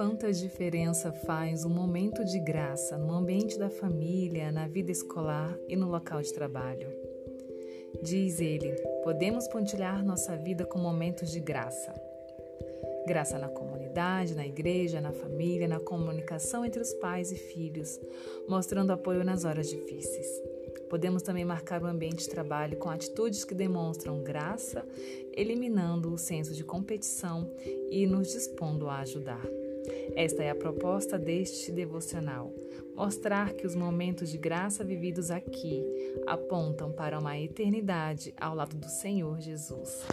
quanta diferença faz um momento de graça no ambiente da família, na vida escolar e no local de trabalho. Diz ele: podemos pontilhar nossa vida com momentos de graça. Graça na comunidade, na igreja, na família, na comunicação entre os pais e filhos, mostrando apoio nas horas difíceis. Podemos também marcar o ambiente de trabalho com atitudes que demonstram graça, eliminando o senso de competição e nos dispondo a ajudar. Esta é a proposta deste devocional: mostrar que os momentos de graça vividos aqui apontam para uma eternidade ao lado do Senhor Jesus.